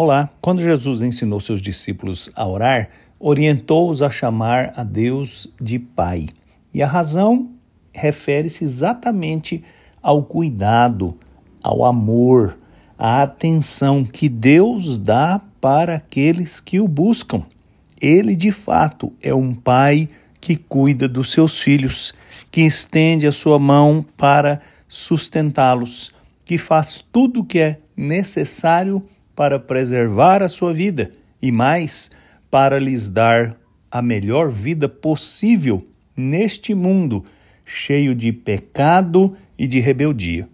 Olá, quando Jesus ensinou seus discípulos a orar, orientou-os a chamar a Deus de Pai. E a razão refere-se exatamente ao cuidado, ao amor, à atenção que Deus dá para aqueles que o buscam. Ele, de fato, é um pai que cuida dos seus filhos, que estende a sua mão para sustentá-los, que faz tudo o que é necessário para preservar a sua vida e mais, para lhes dar a melhor vida possível neste mundo cheio de pecado e de rebeldia.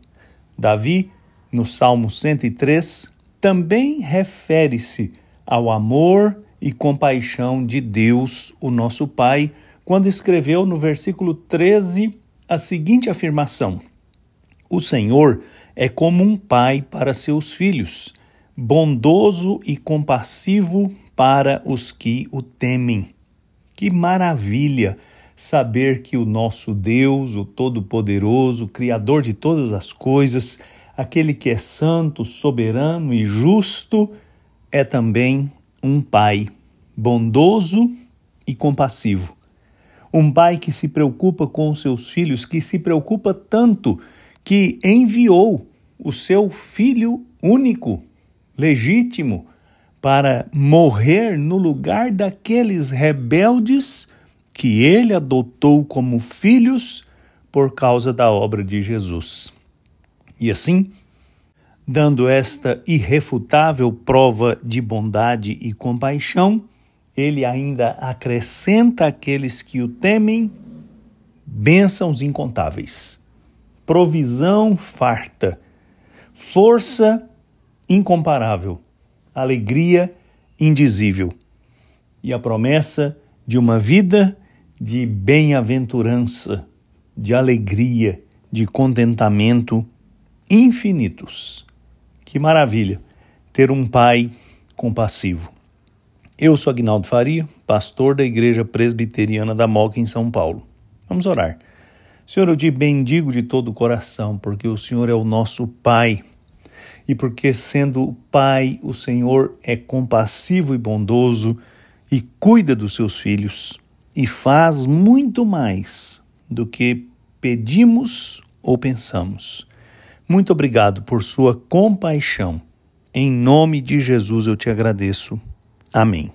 Davi, no Salmo 103, também refere-se ao amor e compaixão de Deus, o nosso Pai, quando escreveu no versículo 13 a seguinte afirmação: O Senhor é como um pai para seus filhos, bondoso e compassivo para os que o temem. Que maravilha saber que o nosso Deus, o Todo-Poderoso, Criador de todas as coisas, aquele que é santo, soberano e justo, é também um Pai bondoso e compassivo. Um pai que se preocupa com seus filhos, que se preocupa tanto que enviou o seu filho único, legítimo, para morrer no lugar daqueles rebeldes que ele adotou como filhos por causa da obra de Jesus. E assim, dando esta irrefutável prova de bondade e compaixão, ele ainda acrescenta àqueles que o temem bênçãos incontáveis provisão farta, força incomparável, alegria indizível e a promessa de uma vida de bem-aventurança, de alegria, de contentamento infinitos. Que maravilha ter um pai compassivo. Eu sou Agnaldo Faria, pastor da Igreja Presbiteriana da Moca em São Paulo. Vamos orar. Senhor, eu te bendigo de todo o coração, porque o Senhor é o nosso Pai. E porque, sendo Pai, o Senhor é compassivo e bondoso e cuida dos seus filhos e faz muito mais do que pedimos ou pensamos. Muito obrigado por sua compaixão. Em nome de Jesus eu te agradeço. Amém.